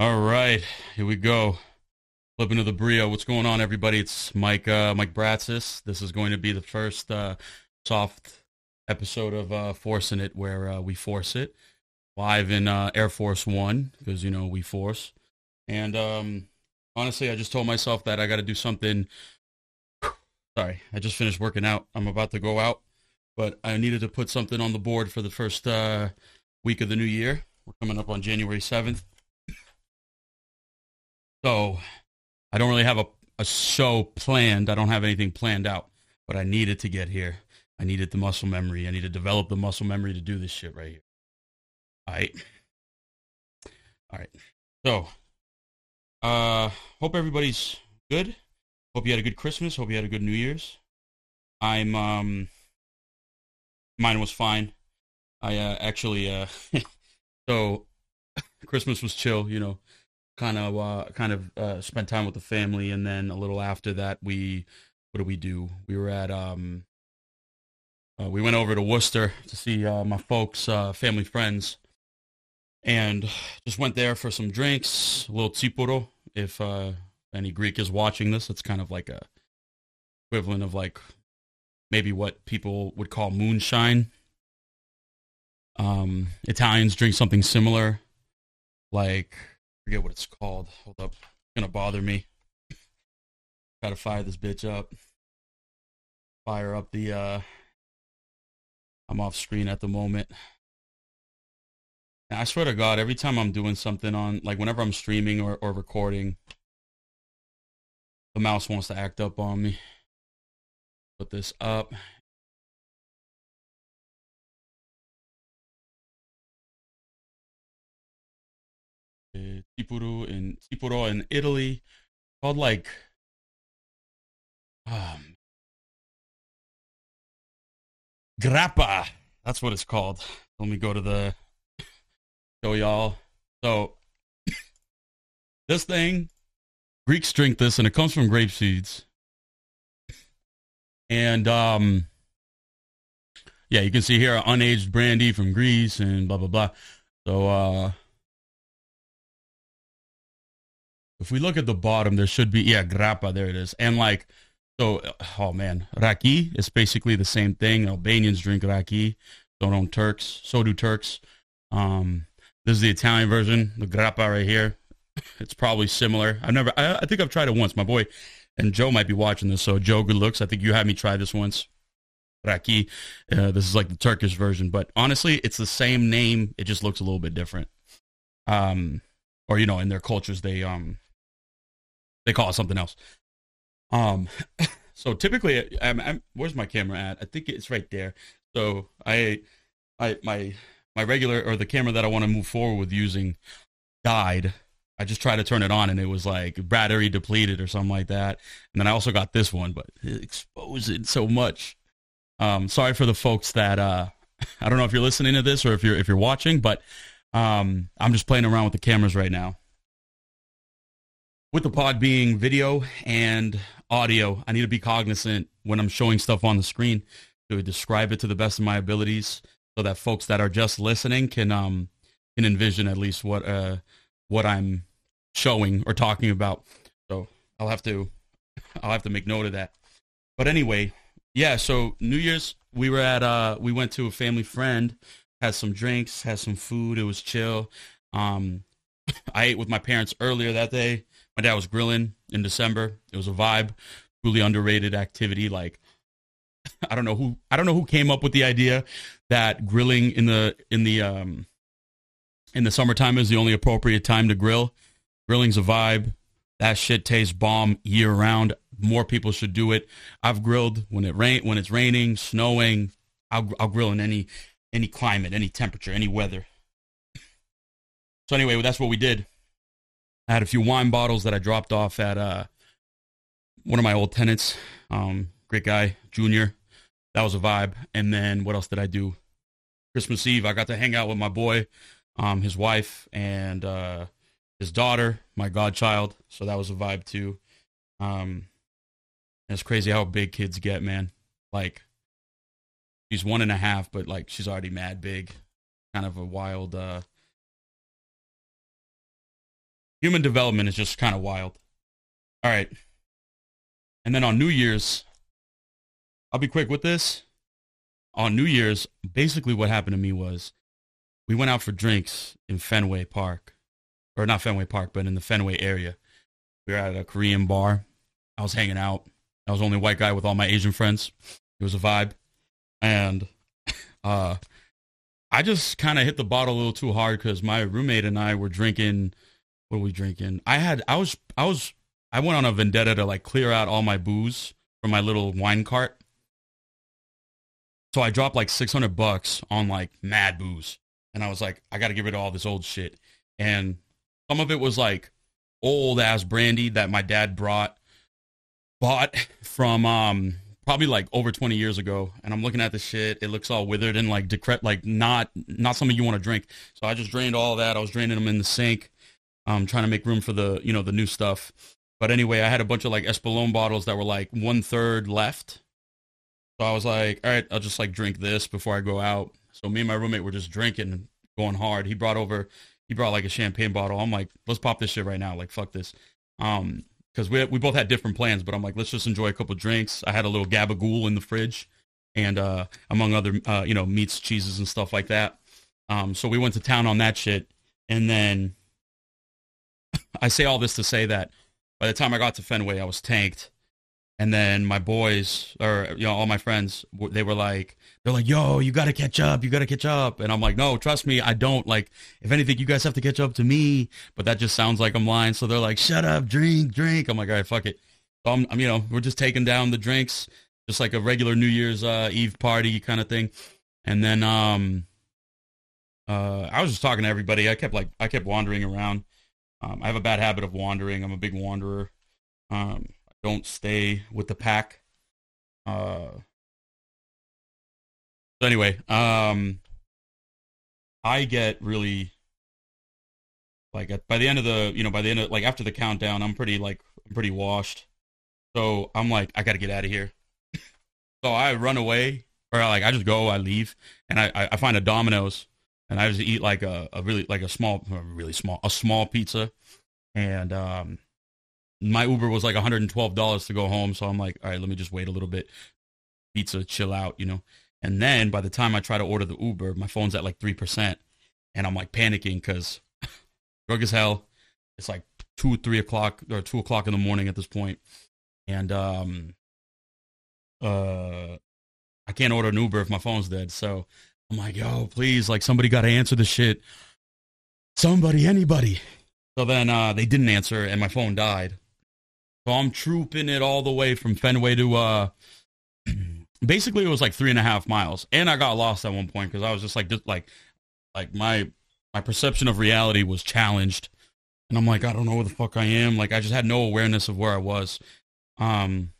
All right, here we go. Flipping to the Brio. What's going on, everybody? It's Mike uh, Mike Bratsis. This is going to be the first uh, soft episode of uh, Forcing It, where uh, we force it live in uh, Air Force One because you know we force. And um, honestly, I just told myself that I got to do something. Sorry, I just finished working out. I'm about to go out, but I needed to put something on the board for the first uh, week of the new year. We're coming up on January seventh. So I don't really have a, a show planned. I don't have anything planned out, but I needed to get here. I needed the muscle memory. I need to develop the muscle memory to do this shit right here. All right. All right. So, uh, hope everybody's good. Hope you had a good Christmas. Hope you had a good New Year's. I'm, um, mine was fine. I, uh, actually, uh, so Christmas was chill, you know, kind of uh, kind of uh, spent time with the family, and then a little after that, we what did we do? We were at um, uh, we went over to Worcester to see uh, my folks, uh, family friends, and just went there for some drinks, a little tsipuro. If uh, any Greek is watching this, it's kind of like a equivalent of like maybe what people would call moonshine. Um, Italians drink something similar, like forget what it's called. Hold up. It's gonna bother me. Gotta fire this bitch up. Fire up the uh I'm off screen at the moment. And I swear to God, every time I'm doing something on like whenever I'm streaming or, or recording, the mouse wants to act up on me. Put this up. Tipuru in Tipuro in Italy, called like um, grappa. That's what it's called. Let me go to the show y'all. So this thing, Greeks drink this, and it comes from grape seeds. And um, yeah, you can see here unaged brandy from Greece and blah blah blah. So uh if we look at the bottom, there should be yeah, grappa. There it is, and like so. Oh man, raki is basically the same thing. Albanians drink raki. So don't own Turks. So do Turks. Um, this is the Italian version, the grappa right here. It's probably similar. I've never. I, I think I've tried it once. My boy and Joe might be watching this. So Joe, good looks. I think you had me try this once. Raki. Uh, this is like the Turkish version, but honestly, it's the same name. It just looks a little bit different. Um, or you know, in their cultures, they um they call it something else. Um, so typically, I'm, I'm, where's my camera at? I think it's right there. So I, I my my regular or the camera that I want to move forward with using died. I just tried to turn it on and it was like battery depleted or something like that. And then I also got this one, but it exposed it so much. Um, sorry for the folks that uh, I don't know if you're listening to this or if you're if you're watching, but um, I'm just playing around with the cameras right now with the pod being video and audio, I need to be cognizant when I'm showing stuff on the screen to describe it to the best of my abilities so that folks that are just listening can um can envision at least what uh what I'm showing or talking about. So I'll have to I'll have to make note of that. But anyway, yeah, so New Year's we were at uh we went to a family friend, had some drinks, had some food, it was chill. Um I ate with my parents earlier that day my dad was grilling in December. It was a vibe, truly underrated activity. Like I don't know who I don't know who came up with the idea that grilling in the in the um in the summertime is the only appropriate time to grill. Grilling's a vibe. That shit tastes bomb year round. More people should do it. I've grilled when it rain when it's raining, snowing. I'll, I'll grill in any any climate, any temperature, any weather. So anyway, that's what we did. I had a few wine bottles that I dropped off at uh, one of my old tenants. Um, great guy, Junior. That was a vibe. And then what else did I do? Christmas Eve, I got to hang out with my boy, um, his wife, and uh, his daughter, my godchild. So that was a vibe too. Um, it's crazy how big kids get, man. Like, she's one and a half, but like she's already mad big. Kind of a wild, uh, human development is just kind of wild. All right. And then on New Year's, I'll be quick with this. On New Year's, basically what happened to me was we went out for drinks in Fenway Park. Or not Fenway Park, but in the Fenway area. We were at a Korean bar. I was hanging out. I was the only white guy with all my Asian friends. It was a vibe. And uh, I just kind of hit the bottle a little too hard because my roommate and I were drinking. What were we drinking? I had, I was, I was, I went on a vendetta to like clear out all my booze from my little wine cart. So I dropped like 600 bucks on like mad booze. And I was like, I got to get rid of all this old shit. And some of it was like old ass brandy that my dad brought, bought from um, probably like over 20 years ago. And I'm looking at the shit. It looks all withered and like decrepit, like not, not something you want to drink. So I just drained all that. I was draining them in the sink, um, trying to make room for the, you know, the new stuff. But anyway, I had a bunch of like Espolòn bottles that were like one third left. So I was like, all right, I'll just like drink this before I go out. So me and my roommate were just drinking going hard. He brought over, he brought like a champagne bottle. I'm like, let's pop this shit right now. Like, fuck this. Um, because we we both had different plans, but I'm like, let's just enjoy a couple drinks. I had a little gabagool in the fridge, and uh, among other uh, you know meats, cheeses, and stuff like that. Um, so we went to town on that shit, and then I say all this to say that by the time I got to Fenway, I was tanked. And then my boys, or you know, all my friends, they were like, they're like, "Yo, you got to catch up. You got to catch up." And I'm like, "No, trust me, I don't. Like, if anything, you guys have to catch up to me." But that just sounds like I'm lying. So they're like, "Shut up, drink, drink." I'm like, "All right, fuck it." So I'm, I'm you know, we're just taking down the drinks, just like a regular New Year's uh, Eve party kind of thing. And then um, uh, I was just talking to everybody. I kept like, I kept wandering around. Um, I have a bad habit of wandering. I'm a big wanderer. Um, don't stay with the pack. Uh, so anyway, um, I get really like at, by the end of the you know by the end of like after the countdown, I'm pretty like I'm pretty washed. So I'm like I got to get out of here. so I run away or like I just go, I leave, and I I find a Domino's and I just eat like a, a really like a small really small a small pizza and um my Uber was like $112 to go home. So I'm like, all right, let me just wait a little bit. Pizza, chill out, you know. And then by the time I try to order the Uber, my phone's at like 3%. And I'm like panicking because drug as hell. It's like 2, 3 o'clock or 2 o'clock in the morning at this. And um, uh, I can't order an Uber if my phone's dead. So I'm like, yo, please, like somebody got to answer the shit. Somebody, anybody. So then uh, they didn't answer and my phone died. So I'm trooping it all the way from Fenway to uh basically it was like three and a half miles. And I got lost at one point because I was just like just like like my my perception of reality was challenged. And I'm like, I don't know where the fuck I am. Like I just had no awareness of where I was. Um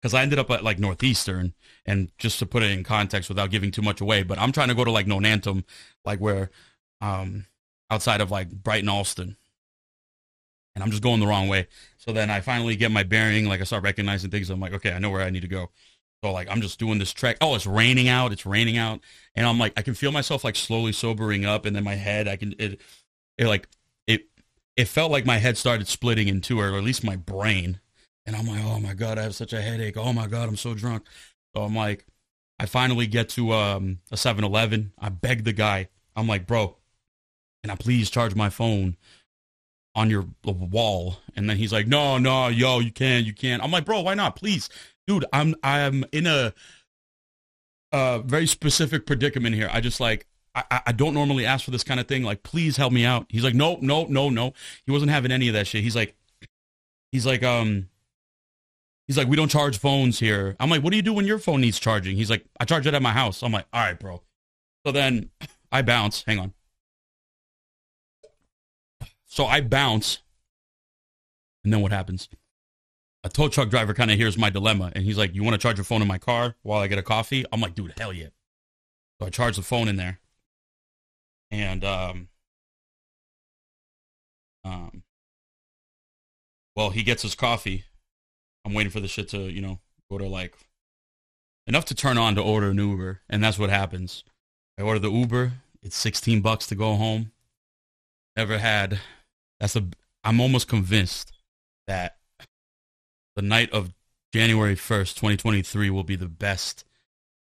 because I ended up at like Northeastern, and just to put it in context without giving too much away, but I'm trying to go to like Nonantum, like where, um, outside of like Brighton, Allston, and I'm just going the wrong way. So then I finally get my bearing, like I start recognizing things. I'm like, okay, I know where I need to go. So like I'm just doing this trek. Oh, it's raining out. It's raining out, and I'm like, I can feel myself like slowly sobering up, and then my head, I can it, it like it, it felt like my head started splitting in two, or at least my brain. And I'm like, oh my god, I have such a headache. Oh my god, I'm so drunk. So I'm like, I finally get to um, a 7-Eleven. I beg the guy. I'm like, bro, can I please charge my phone? on your wall and then he's like no no yo you can you can i'm like bro why not please dude i'm i'm in a a very specific predicament here i just like I, I don't normally ask for this kind of thing like please help me out he's like no no no no he wasn't having any of that shit he's like he's like um he's like we don't charge phones here i'm like what do you do when your phone needs charging he's like i charge it at my house i'm like all right bro so then i bounce hang on so I bounce. And then what happens? A tow truck driver kind of hears my dilemma and he's like, You want to charge your phone in my car while I get a coffee? I'm like, Dude, hell yeah. So I charge the phone in there. And, um, um, well, he gets his coffee. I'm waiting for the shit to, you know, go to like enough to turn on to order an Uber. And that's what happens. I order the Uber. It's 16 bucks to go home. Never had That's a. I'm almost convinced that the night of January 1st, 2023 will be the best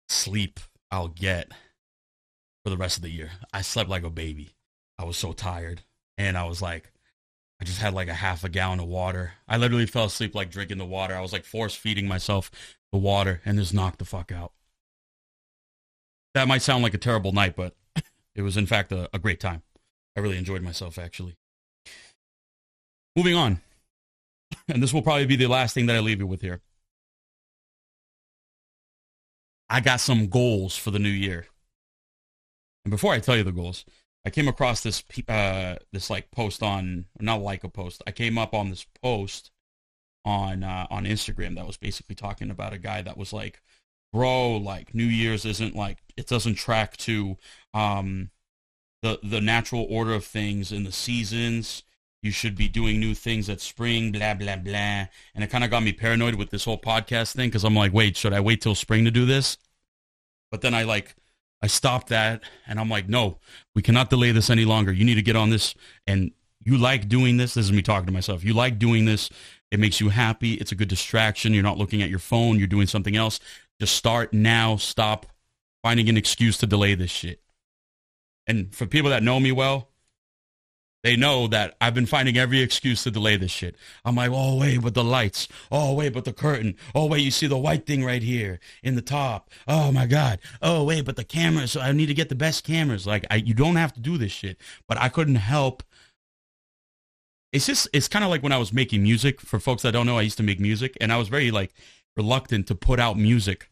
sleep I'll get for the rest of the year. I slept like a baby. I was so tired. And I was like, I just had like a half a gallon of water. I literally fell asleep like drinking the water. I was like force feeding myself the water and just knocked the fuck out. That might sound like a terrible night, but it was in fact a, a great time. I really enjoyed myself actually. Moving on. And this will probably be the last thing that I leave you with here. I got some goals for the new year. And before I tell you the goals, I came across this uh, this like post on not like a post. I came up on this post on uh, on Instagram that was basically talking about a guy that was like, "Bro, like New Year's isn't like it doesn't track to um, the the natural order of things in the seasons. You should be doing new things at spring, blah blah blah." And it kind of got me paranoid with this whole podcast thing because I'm like, "Wait, should I wait till spring to do this?" But then I like I stopped that and I'm like, no, we cannot delay this any longer. You need to get on this. And you like doing this. This is me talking to myself. You like doing this. It makes you happy. It's a good distraction. You're not looking at your phone. You're doing something else. Just start now. Stop finding an excuse to delay this shit. And for people that know me well, they know that I've been finding every excuse to delay this shit. I'm like, oh, wait, but the lights. Oh, wait, but the curtain. Oh, wait, you see the white thing right here in the top. Oh, my God. Oh, wait, but the cameras. So I need to get the best cameras. Like, I, you don't have to do this shit. But I couldn't help. It's just, it's kind of like when I was making music. For folks that don't know, I used to make music. And I was very, like, reluctant to put out music.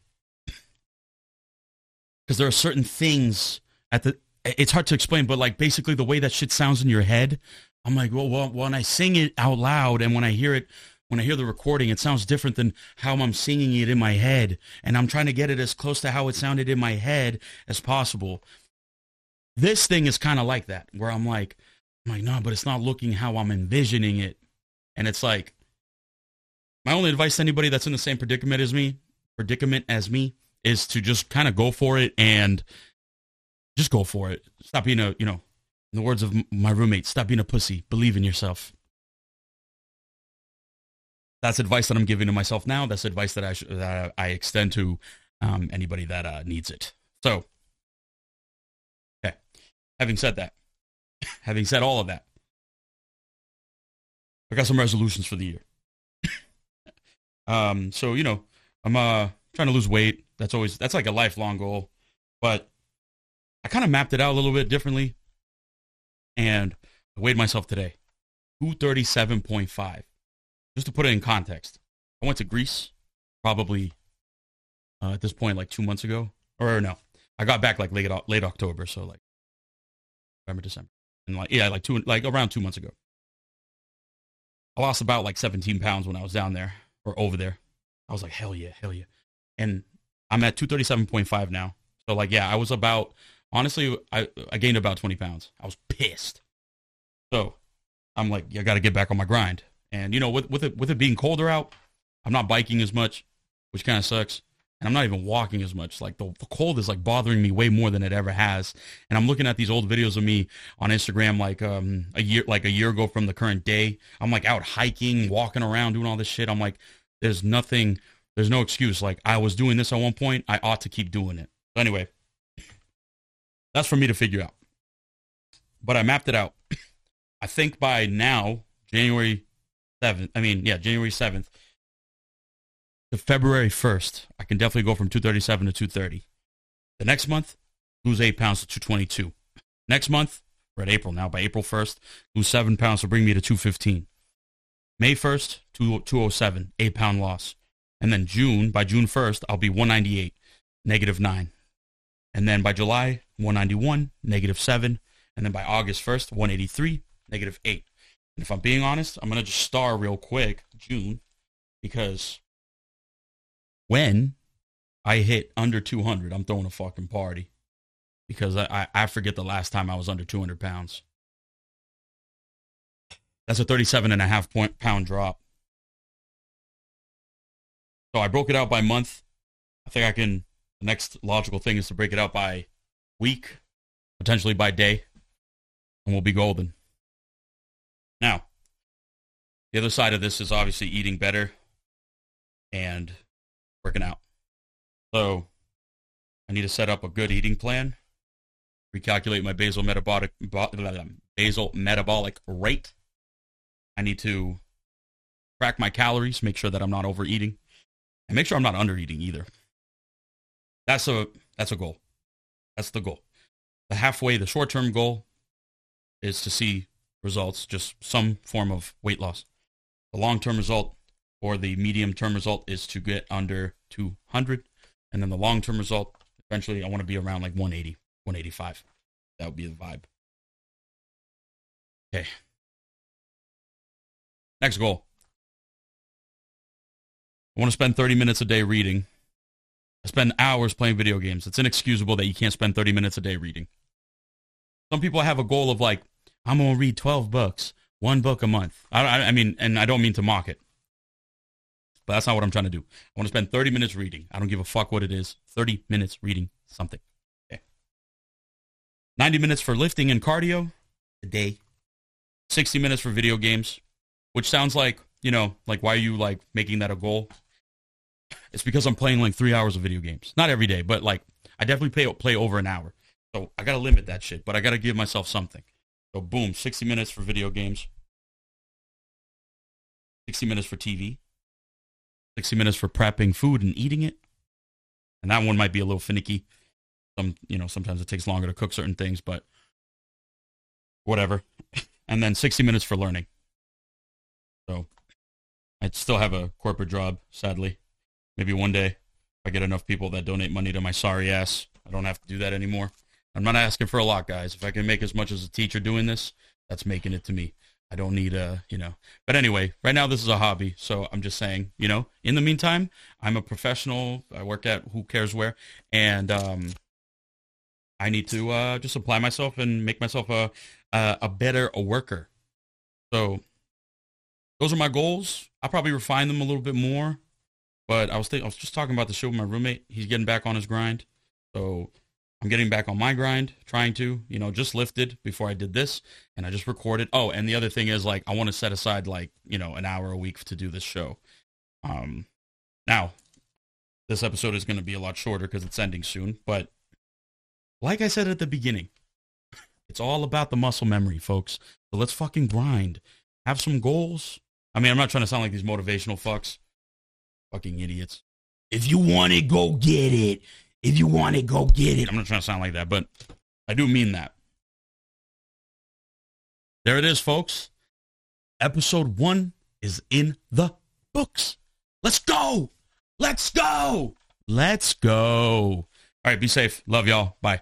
Because there are certain things at the it's hard to explain, but like basically the way that shit sounds in your head, I'm like, well, well, when I sing it out loud and when I hear it, when I hear the recording, it sounds different than how I'm singing it in my head. And I'm trying to get it as close to how it sounded in my head as possible. This thing is kind of like that, where I'm like, I'm like, no, but it's not looking how I'm envisioning it. And it's like, my only advice to anybody that's in the same predicament as me, predicament as me, is to just kind of go for it and just go for it. Stop being a, you know, in the words of my roommate, stop being a pussy. Believe in yourself. That's advice that I'm giving to myself now. That's advice that I sh- that I extend to um, anybody that uh, needs it. So, okay. Having said that, having said all of that, I got some resolutions for the year. um, so you know, I'm uh trying to lose weight. That's always that's like a lifelong goal, but I kind of mapped it out a little bit differently. And I weighed myself today 237.5. Just to put it in context, I went to Greece probably uh, at this point like two months ago. Or no, I got back like late, late October. So like November, December. And like, yeah, like two, like around two months ago. I lost about like 17 pounds when I was down there or over there. I was like, hell yeah, hell yeah. And I'm at 237.5 now. So like, yeah, I was about honestly, I, I gained about 20 pounds. I was pissed. So I'm like, I got to get back on my grind. And, you know, with, with, it, with it being colder out, I'm not biking as much, which kind of sucks. And I'm not even walking as much. Like the, the cold is like bothering me way more than it ever has. And I'm looking at these old videos of me on Instagram, like um a year like a year ago from the current day. I'm like out hiking, walking around, doing all this shit. I'm like, there's nothing, there's no excuse. Like I was doing this at one point, I ought to keep doing it. So anyway, that's for me to figure out. But I mapped it out. I think by now, January 7th, I mean, yeah, January 7th to February 1st, I can definitely go from 237 to 230. The next month, lose 8 pounds to 222. Next month, we're at April now, by April 1st, lose 7 pounds to bring me to 215. May 1st, 207, 8 pound loss. And then June, by June 1st, I'll be 198, negative 9. And then by July, 191, negative 7. And then by August 1st, 183, negative 8. And if I'm being honest, I'm going to just star real quick, June, because when I hit under 200, I'm throwing a fucking party. Because I, I, I forget the last time I was under 200 pounds. That's a 37 and a half point pound drop. So I broke it out by month. I think I can the next logical thing is to break it out by week, potentially by day, and we'll be golden. Now, the other side of this is obviously eating better and working out. So I need to set up a good eating plan, recalculate my basal metabolic basal metabolic rate. I need to track my calories, make sure that I'm not overeating, and make sure I'm not undereating either. That's a that's a goal. That's the goal. The halfway, the short-term goal is to see results, just some form of weight loss. The long-term result or the medium-term result is to get under 200, and then the long-term result, eventually, I want to be around like 180, 185. That would be the vibe. Okay. Next goal. I want to spend 30 minutes a day reading. I spend hours playing video games. It's inexcusable that you can't spend 30 minutes a day reading. Some people have a goal of like, I'm going to read 12 books, one book a month. I, I, mean, and I don't mean to mock it, but that's not what I'm trying to do. I want to spend 30 minutes reading. I don't give a fuck what it is. 30 minutes reading something. Okay. 90 minutes for lifting and cardio a day. 60 minutes for video games, which sounds like, you know, like why are you like making that a goal? It's because I'm playing like three hours of video games. Not every day, but like I definitely play, play over an hour. So I got to limit that shit, but I got to give myself something. So boom, 60 minutes for video games. 60 minutes for TV. 60 minutes for prepping food and eating it. And that one might be a little finicky. Some, you know, sometimes it takes longer to cook certain things, but whatever. And then 60 minutes for learning. So I still have a corporate job, sadly. Maybe one day if I get enough people that donate money to my sorry ass, I don't have to do that anymore. I'm not asking for a lot, guys. If I can make as much as a teacher doing this, that's making it to me. I don't need a, you know. But anyway, right now this is a hobby, so I'm just saying, you know. In the meantime, I'm a professional. I work at who cares where, and um, I need to uh, just apply myself and make myself a a, a better a worker. So those are my goals. I'll probably refine them a little bit more. But I was I was just talking about the show with my roommate. He's getting back on his grind. So I'm getting back on my grind, trying to, you know, just lifted before I did this and I just recorded. Oh, and the other thing is like I want to set aside like, you know, an hour a week to do this show. Um now this episode is going to be a lot shorter because it's ending soon, but like I said at the beginning, it's all about the muscle memory, folks. So let's fucking grind. Have some goals. I mean, I'm not trying to sound like these motivational fucks. Fucking idiots. If you want it, go get it. If you want it, go get it. I'm not trying to sound like that, but I do mean that. There it is, folks. Episode one is in the books. Let's go. Let's go. Let's go. All right, be safe. Love y'all. Bye.